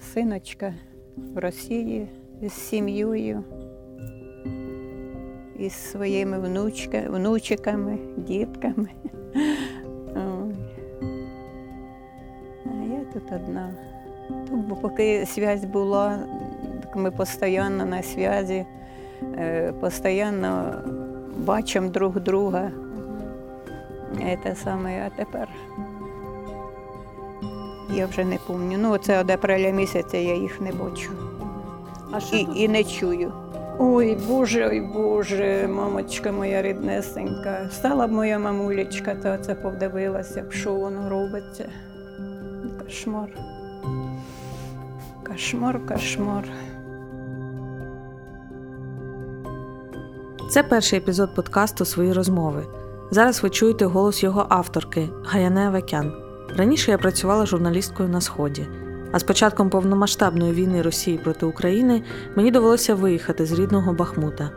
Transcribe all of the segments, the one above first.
Синочка в Росії з сім'єю, із своїми внучка, внучиками, дітками. А я тут одна. Тут, поки зв'язь була, так ми постійно на зв'язі, е, постійно бачимо друг друга. Це саме, а тепер я вже не пам'ятаю. Ну, це від апреля місяця я їх не бачу. А що І, тут? і не чую. Ой, Боже, ой Боже, мамочка моя ріднесенька. Стала б моя мамулечка, то це подивилася, б, що воно робиться. Кошмар. Кошмар, кошмар. Це перший епізод подкасту Свої розмови. Зараз ви чуєте голос його авторки Гаяне Авакян. Раніше я працювала журналісткою на Сході. А з початком повномасштабної війни Росії проти України мені довелося виїхати з рідного Бахмута.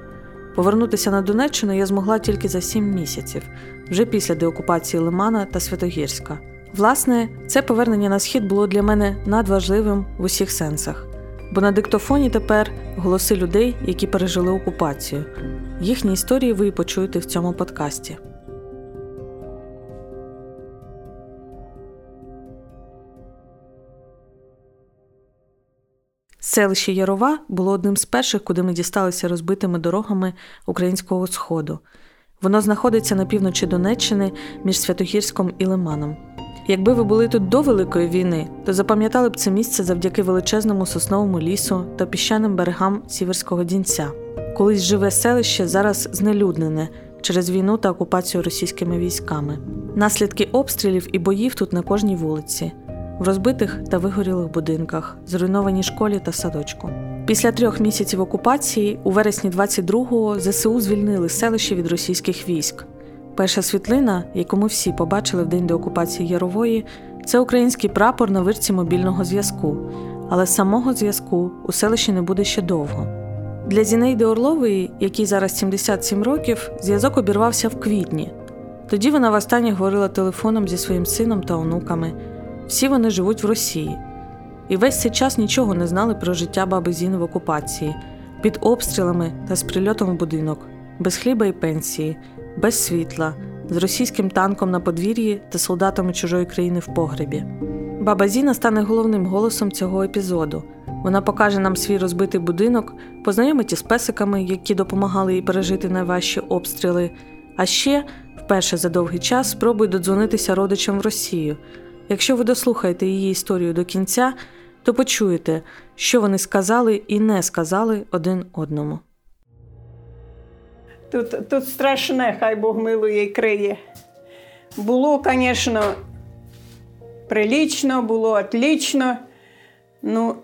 Повернутися на Донеччину я змогла тільки за сім місяців, вже після деокупації Лимана та Святогірська. Власне, це повернення на схід було для мене надважливим в усіх сенсах. Бо на диктофоні тепер голоси людей, які пережили окупацію. Їхні історії ви почуєте в цьому подкасті. Селище Ярова було одним з перших, куди ми дісталися розбитими дорогами українського сходу. Воно знаходиться на півночі Донеччини між Святогірськом і Лиманом. Якби ви були тут до Великої війни, то запам'ятали б це місце завдяки величезному сосновому лісу та піщаним берегам Сіверського Дінця. Колись живе селище зараз знелюднене через війну та окупацію російськими військами. Наслідки обстрілів і боїв тут на кожній вулиці, в розбитих та вигорілих будинках, зруйнованій школі та садочку. Після трьох місяців окупації, у вересні 22-го ЗСУ звільнили селище від російських військ. Перша світлина, яку ми всі побачили в день деокупації Ярової, це український прапор на вирці мобільного зв'язку. Але самого зв'язку у селищі не буде ще довго. Для Зінейди Орлової, якій зараз 77 років, зв'язок обірвався в квітні. Тоді вона востаннє говорила телефоном зі своїм сином та онуками. Всі вони живуть в Росії. І весь цей час нічого не знали про життя баби Зіни в окупації, під обстрілами та з прильотом в будинок, без хліба і пенсії, без світла, з російським танком на подвір'ї та солдатами чужої країни в погребі. Баба Зіна стане головним голосом цього епізоду. Вона покаже нам свій розбитий будинок, познайомить із песиками, які допомагали їй пережити найважчі обстріли. А ще, вперше за довгий час, спробує додзвонитися родичам в Росію. Якщо ви дослухаєте її історію до кінця, то почуєте, що вони сказали і не сказали один одному. Тут, тут страшне, хай Бог милує і криє. Було, звісно, прилічно, було отлічно. Ну,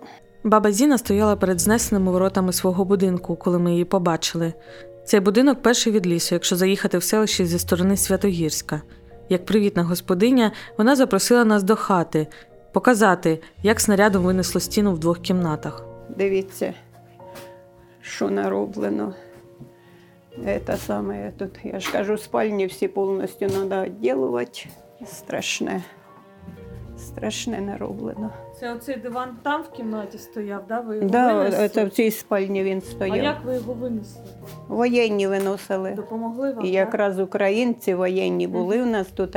Баба Зіна стояла перед знесеними воротами свого будинку, коли ми її побачили. Цей будинок перший від лісу, якщо заїхати в селище зі сторони Святогірська. Як привітна господиня, вона запросила нас до хати показати, як снарядом винесло стіну в двох кімнатах. дивіться, що нароблено. Це саме тут, я ж кажу, спальні всі повністю треба відділувати. Страшне. Страшне нароблено. Це оцей диван там в кімнаті стояв, да? Ви Да, це в цій спальні він стояв. як ви його винесли? Воєнні виносили. Допомогли вам? І якраз українці воєнні були у нас тут.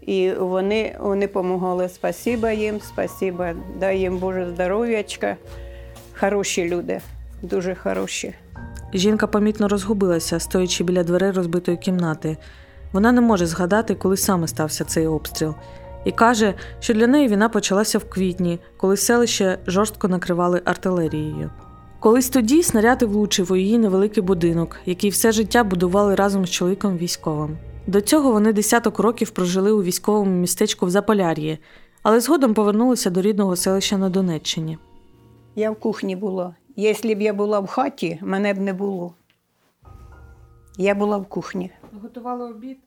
І вони, вони допомагали. Спасіба їм, спасіба. Дай їм Боже здоров'ячка. Хороші люди, дуже хороші. Жінка помітно розгубилася, стоячи біля дверей розбитої кімнати. Вона не може згадати, коли саме стався цей обстріл, і каже, що для неї війна почалася в квітні, коли селище жорстко накривали артилерією. Колись тоді снаряд влучив у її невеликий будинок, який все життя будували разом з чоловіком військовим. До цього вони десяток років прожили у військовому містечку в Заполяр'ї, але згодом повернулися до рідного селища на Донеччині. Я в кухні була. Якщо б я була в хаті, мене б не було. Я була в кухні. Готували обід.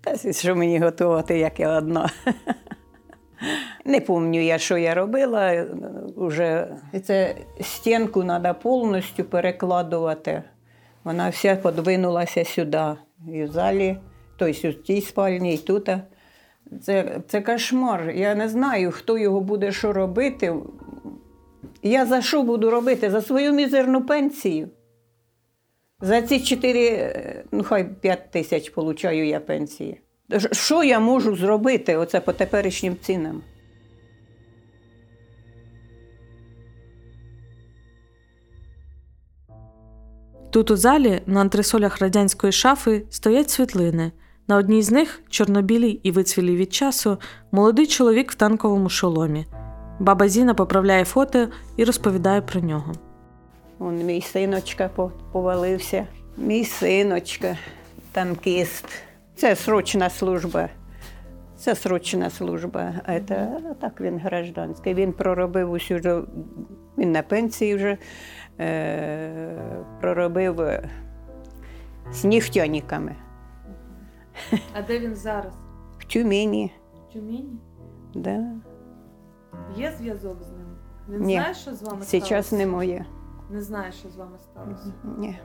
Та що мені готувати, як я одна. Не пам'ятаю я, що я робила. Уже це стінку треба повністю перекладувати. Вона вся подвинулася сюди. І в залі, тобто в цій спальні, і тут Це, це кошмар. Я не знаю, хто його буде що робити. Я за що буду робити? За свою мізерну пенсію. За ці 4, ну хай 5 тисяч получаю я пенсії. Що я можу зробити оце по теперішнім цінам? Тут у залі на антресолях радянської шафи стоять світлини. На одній з них, чорнобілій і вицвілій від часу, молодий чоловік в танковому шоломі. Баба Зіна поправляє фото і розповідає про нього. Он мій синочка повалився. Мій синочка, танкіст. Це срочна служба. Це срочна служба. А це, а так він гражданський. Він проробив усю він на пенсії вже е, проробив е, з нігтяниками. А де він зараз? В Тюмені. В Тюмені? Да. Є зв'язок з ним? Він Ні. знає, що з вами Зараз сталося? немає. Не знає, що з вами сталося. Ні.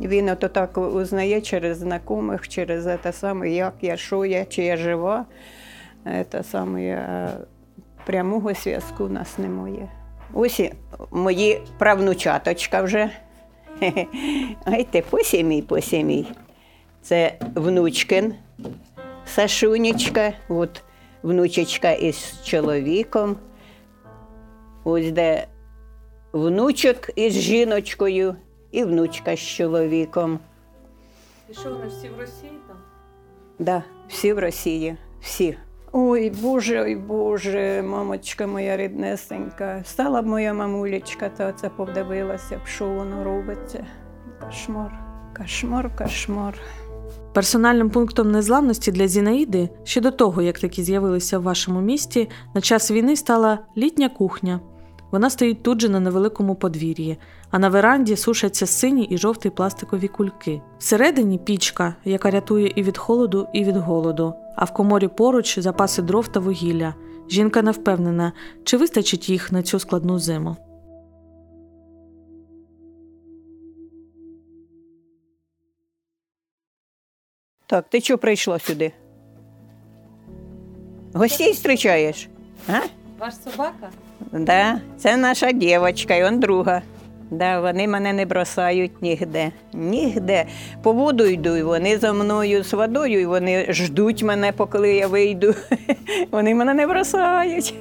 Він ото так узнає через знайомих, через те саме, як я, що я, чи я жива. Це саме, а прямого зв'язку у нас немає. Ось мої правнучаточка вже. Гайте, посімій, посімій. Це внучкин, Сашунечка, от внучечка із чоловіком. Ось де внучок із жіночкою і внучка з чоловіком. І що вони всі в Росії там? Да, всі в Росії, всі. Ой, Боже, ой Боже, мамочка моя ріднесенька. Стала б моя мамулечка, та це подивилася б, що воно робиться. Кошмар, кошмар, кошмар. Персональним пунктом незламності для Зінаїди ще до того, як такі з'явилися в вашому місті, на час війни стала літня кухня. Вона стоїть тут же на невеликому подвір'ї, а на веранді сушаться сині і жовті пластикові кульки. Всередині пічка, яка рятує і від холоду, і від голоду, а в коморі поруч запаси дров та вугілля. Жінка не впевнена, чи вистачить їх на цю складну зиму. Так, ти чого прийшла сюди? Гостей зустрічаєш? А? Ваш собака? Да, це наша дівчинка, і он друга. Да, вони мене не бросають нігде. Нігде. По воду йду, і вони за мною з водою, і вони ждуть мене, поки я вийду. Вони мене не бросають.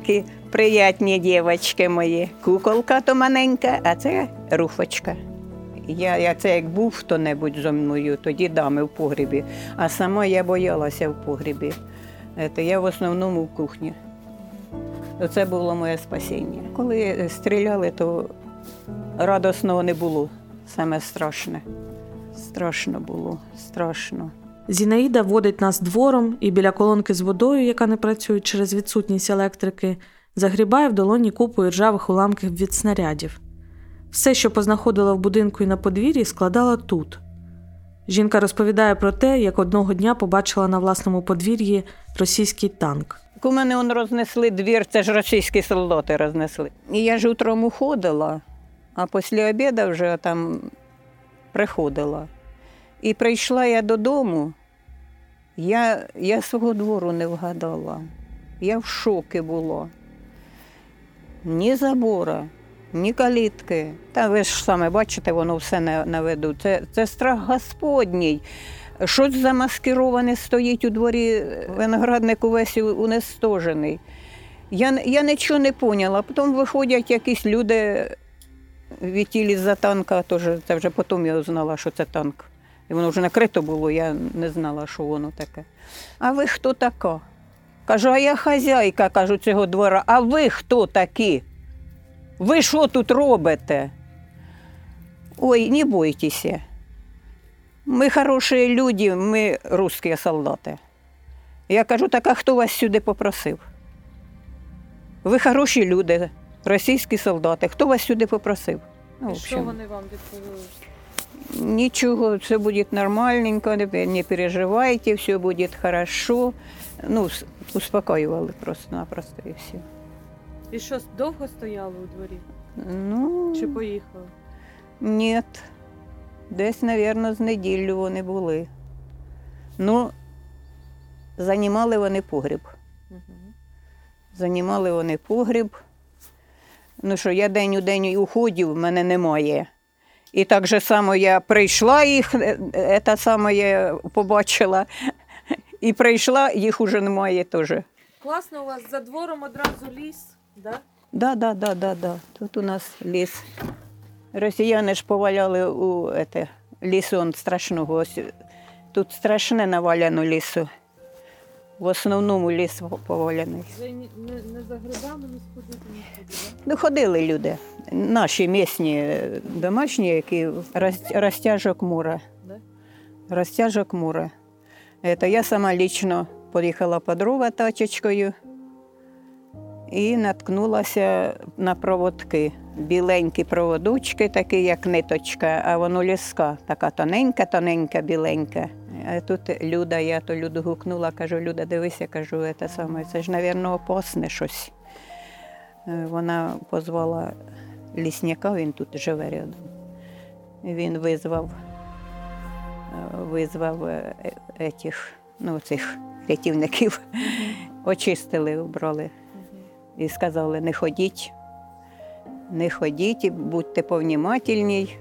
Такі приятні дівчатки мої. Куколка то маленька, а це руфочка. Я, я це як був хто-небудь зо мною, тоді дами в погрібі. А сама я боялася в погрібі. Це я в основному в кухні. Це було моє спасіння. Коли стріляли, то радісного не було. Саме страшне. Страшно було, страшно. Зінаїда водить нас двором і біля колонки з водою, яка не працює через відсутність електрики, загрібає в долоні купу ржавих уламків від снарядів. Все, що познаходила в будинку і на подвір'ї, складала тут. Жінка розповідає про те, як одного дня побачила на власному подвір'ї російський танк. У мене он рознесли двір, це ж російські солдати рознесли. І я ж утром уходила, а після обіду вже там приходила. І прийшла я додому, я, я свого двору не вгадала. Я в шокі була. Ні забора, ні калітки. Та ви ж саме бачите, воно все на, на виду. Це, це страх Господній. Щось замаскироване стоїть у дворі, виноградник увесь унестожений. Я я нічого не поняла. Потім виходять якісь люди від за танка, тож це вже потім я знала, що це танк. І воно вже накрито було, я не знала, що воно таке. А ви хто така? Кажу, а я хазяйка, кажу, цього двора, а ви хто такі? Ви що тут робите? Ой, не бойтеся. Ми хороші люди, ми русські солдати. Я кажу, так а хто вас сюди попросив? Ви хороші люди, російські солдати. Хто вас сюди попросив? Ну, І що вони вам відповіли? Нічого, все буде нормальненько, не переживайте, все буде хорошо. Ну, успокоювали просто-напросто і все. І що, довго стояли у дворі? Ну, Чи поїхали? Ні. Десь, мабуть, з неділю вони були. Ну, Занімали вони погріб. Занімали вони погріб. Ну що, я день у день уходів, мене немає. І так же само я прийшла їх, е, е, саме я побачила. І прийшла, їх уже немає теж. Класно у вас за двором одразу ліс, да? Да, да, да, да, да. Тут у нас ліс. Росіяни ж поваляли у ете, лісу он страшного. Ось тут страшне наваляно лісу. В основному ліс поваляний. Ви не, не за грибами не сходите, Ну, ходили люди, наші місні е, домашні, які роз- розтяжок мура. Да? Розтяжок мура. Это я сама лично поїхала подруга тачечкою і наткнулася на проводки. Біленькі проводочки, такі як ниточка, а воно ліска, така тоненька, тоненька, біленька. А тут Люда, я то Люду гукнула, кажу, Люда, дивися, кажу, це саме, це ж, мабуть, опасне щось. Е, Вона позвала лісника, він тут живе рядом. Він визвав, е, визвав е, е, етіх, ну, цих рятівників, очистили, убрали і сказали, не ходіть, не ходіть, будьте повнімательні.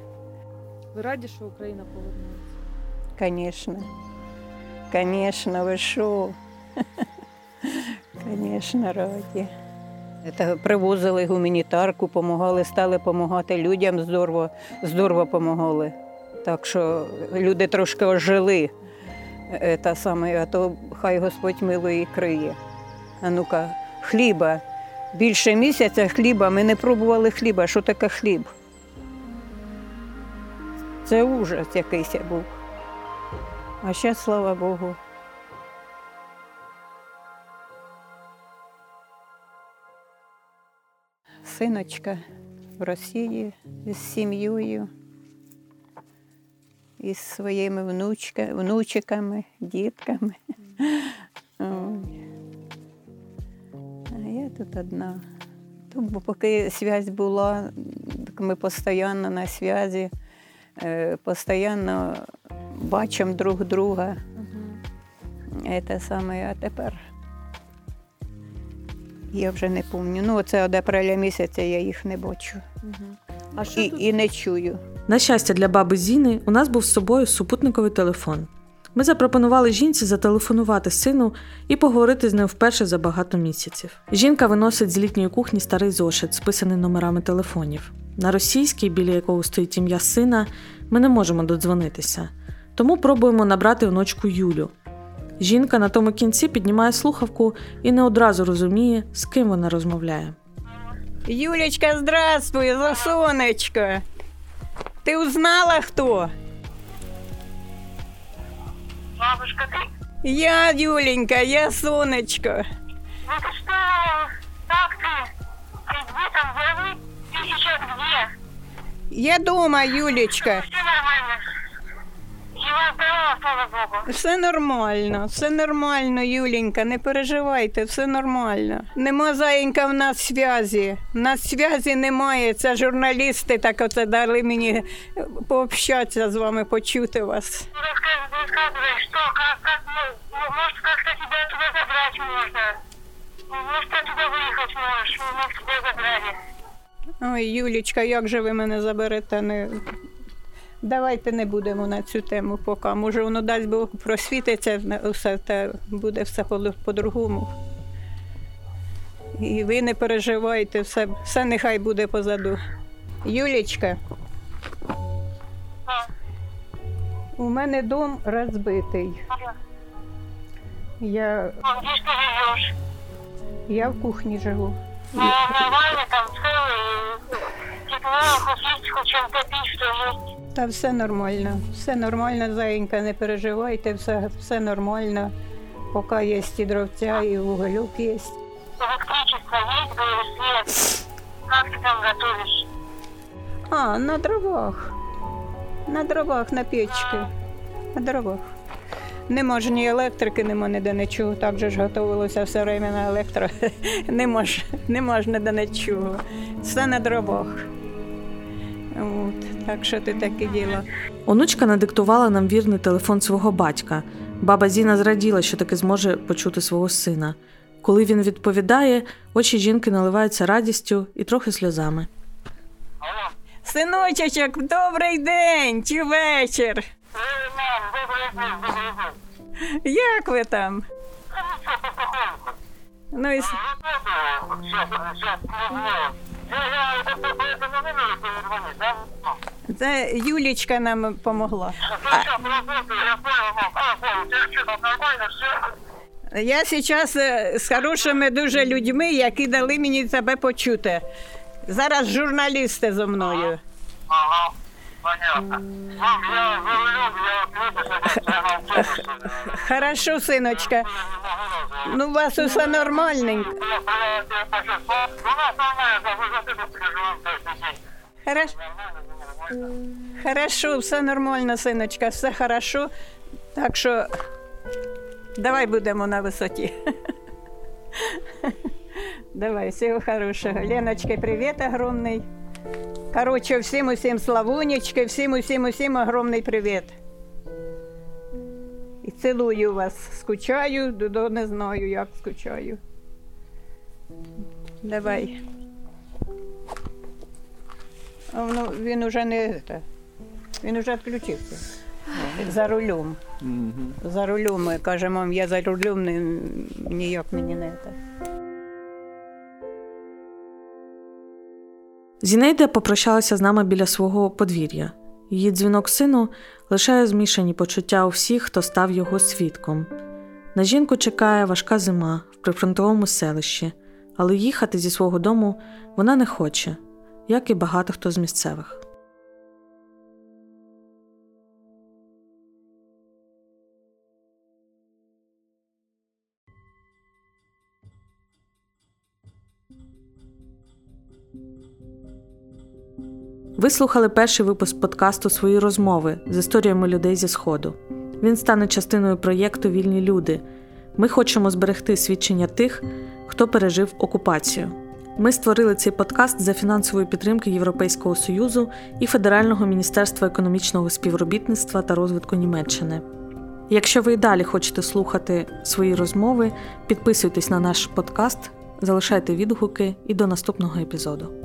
Ви раді, що Україна повернулася? Конечно. Конечно, ви що? Конечно, раді. Та привозили гуманітарку, допомагали, стали допомагати людям, здорово, здорово допомагали. Так що люди трошки ожили. Е, Та саме, а то хай Господь милує і криє. А ну-ка, хліба. Більше місяця хліба. Ми не пробували хліба. Що таке хліб? Це ужас якийсь був. А ще, слава Богу. Синочка в Росії з сім'єю, із своїми внучка, внучиками, дітками. Тут одна. Бо поки зв'язь була, так ми постійно на зв'язі, е, постійно бачимо друг друга. Це саме, а тепер я вже не пам'ятаю. Ну, це від апреля місяця я їх не бачу. А що І, тут? і не чую. На щастя, для баби Зіни у нас був з собою супутниковий телефон. Ми запропонували жінці зателефонувати сину і поговорити з ним вперше за багато місяців. Жінка виносить з літньої кухні старий зошит, списаний номерами телефонів. На російській, біля якого стоїть ім'я сина, ми не можемо додзвонитися. Тому пробуємо набрати внучку Юлю. Жінка на тому кінці піднімає слухавку і не одразу розуміє, з ким вона розмовляє. Юлечка, здравствуй, за сонечко. Ти узнала хто? Бабушка, ты, Я, Юленька, я сонечко. ну ты что? Как ты? Ты где там, где Ты сейчас где? Я дома, Юлечка. Все нормально. Жива, здорова, слава Богу. Все нормально, все нормально, Юленька, не переживайте, все нормально. Нема заєнька в нас зв'язі. В нас зв'язі немає. Це журналісти так оце дали мені е, пообщатися з вами, почути вас. Ну, рассказывай, рассказывай, что, как, как, ну, ну, может, как-то тебя туда забрать можно. Ну, Может, ты туда выехать можешь, ну, может, тебя забрали. Ой, Юлічка, як же ви мене заберете? Не... Давайте не будемо на цю тему поки. Може, воно дасть Бог просвітиться на- все, та буде все по- по-другому. І ви не переживайте, все, все нехай буде позаду. Юлічка, у мене дом розбитий. Ага. Я, Ну, где ж ты живешь? я в кухні живу. Ну, нормально, там целый, тепло, хоть есть, хоть чем топить, что есть. Та все нормально. Все нормально, зайенька, не переживайте, все, все нормально. Поки є і дровця, і вугольок є. Электричество есть, говоришь, свет. Как ты там готовишь? А, на дровах. На дровах, на печці. На дровах. Нема ж ні електрики, нема ніде нічого. Так же ж готувалося все время на електро. Нема ж, нема ж ніде нічого. Все на дровах. От. Так що ти таке діло. Онучка надиктувала нам вірний телефон свого батька. Баба Зіна зраділа, що таки зможе почути свого сина. Коли він відповідає, очі жінки наливаються радістю і трохи сльозами. Алло. Синочечок, добрий день чи вечір. Ой, мам, добрий день, добрий день. Як ви там? Та нічого, потихоньку. Ну і с- Работаю. Сейчас, сейчас, не знаю. Я, я, это, это, это не номер позвонить, да? це Юлічка нам допомогла. Сейчас работаю, я понял, мам. А, понял, у тебя что, там нормально все? Я зараз е, з хорошими дуже людьми, які дали мені тебе почути. Зараз журналісти зо мною. Ага, понятно. Мам, я за я отвлекся, я на. Хорошо, синочка. Ну, у вас усе нормальненько. Я, я тебе почувствовал. У нас нормально, да, мы за тебя переживаем каждый день. Хорошо. Хорошо, все нормально, синочка, все хорошо. Так що давай будемо на висоті. Давай, всього хорошого. Леночка, привіт огромний. Короче, всім усім славунечки, всім усім усім огромний привіт. І цілую вас. Скучаю, до не знаю, як скучаю. Давай. А воно, він уже не це, він уже відключився. За рулем. За рулем. Ми кажемо, я за рулем ніяк мені не це. Зінейда попрощалася з нами біля свого подвір'я. Її дзвінок сину лишає змішані почуття у всіх, хто став його свідком. На жінку чекає важка зима в прифронтовому селищі, але їхати зі свого дому вона не хоче, як і багато хто з місцевих. Ви слухали перший випуск подкасту Свої розмови з історіями людей зі Сходу. Він стане частиною проєкту Вільні люди. Ми хочемо зберегти свідчення тих, хто пережив окупацію. Ми створили цей подкаст за фінансової підтримки Європейського Союзу і Федерального міністерства економічного співробітництва та розвитку Німеччини. Якщо ви і далі хочете слухати свої розмови, підписуйтесь на наш подкаст, залишайте відгуки і до наступного епізоду.